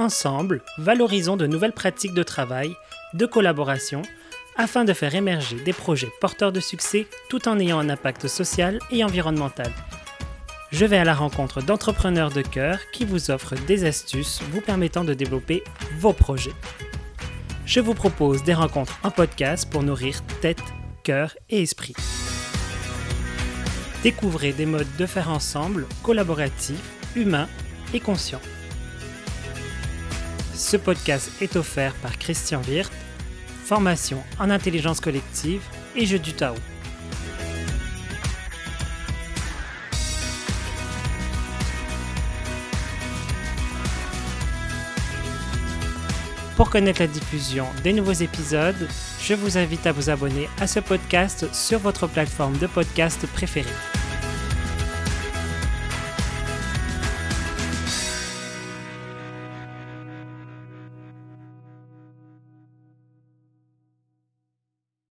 Ensemble, valorisons de nouvelles pratiques de travail, de collaboration, afin de faire émerger des projets porteurs de succès tout en ayant un impact social et environnemental. Je vais à la rencontre d'entrepreneurs de cœur qui vous offrent des astuces vous permettant de développer vos projets. Je vous propose des rencontres en podcast pour nourrir tête, cœur et esprit. Découvrez des modes de faire ensemble collaboratifs, humains et conscients. Ce podcast est offert par Christian Wirth, formation en intelligence collective et jeu du Tao. Pour connaître la diffusion des nouveaux épisodes, je vous invite à vous abonner à ce podcast sur votre plateforme de podcast préférée.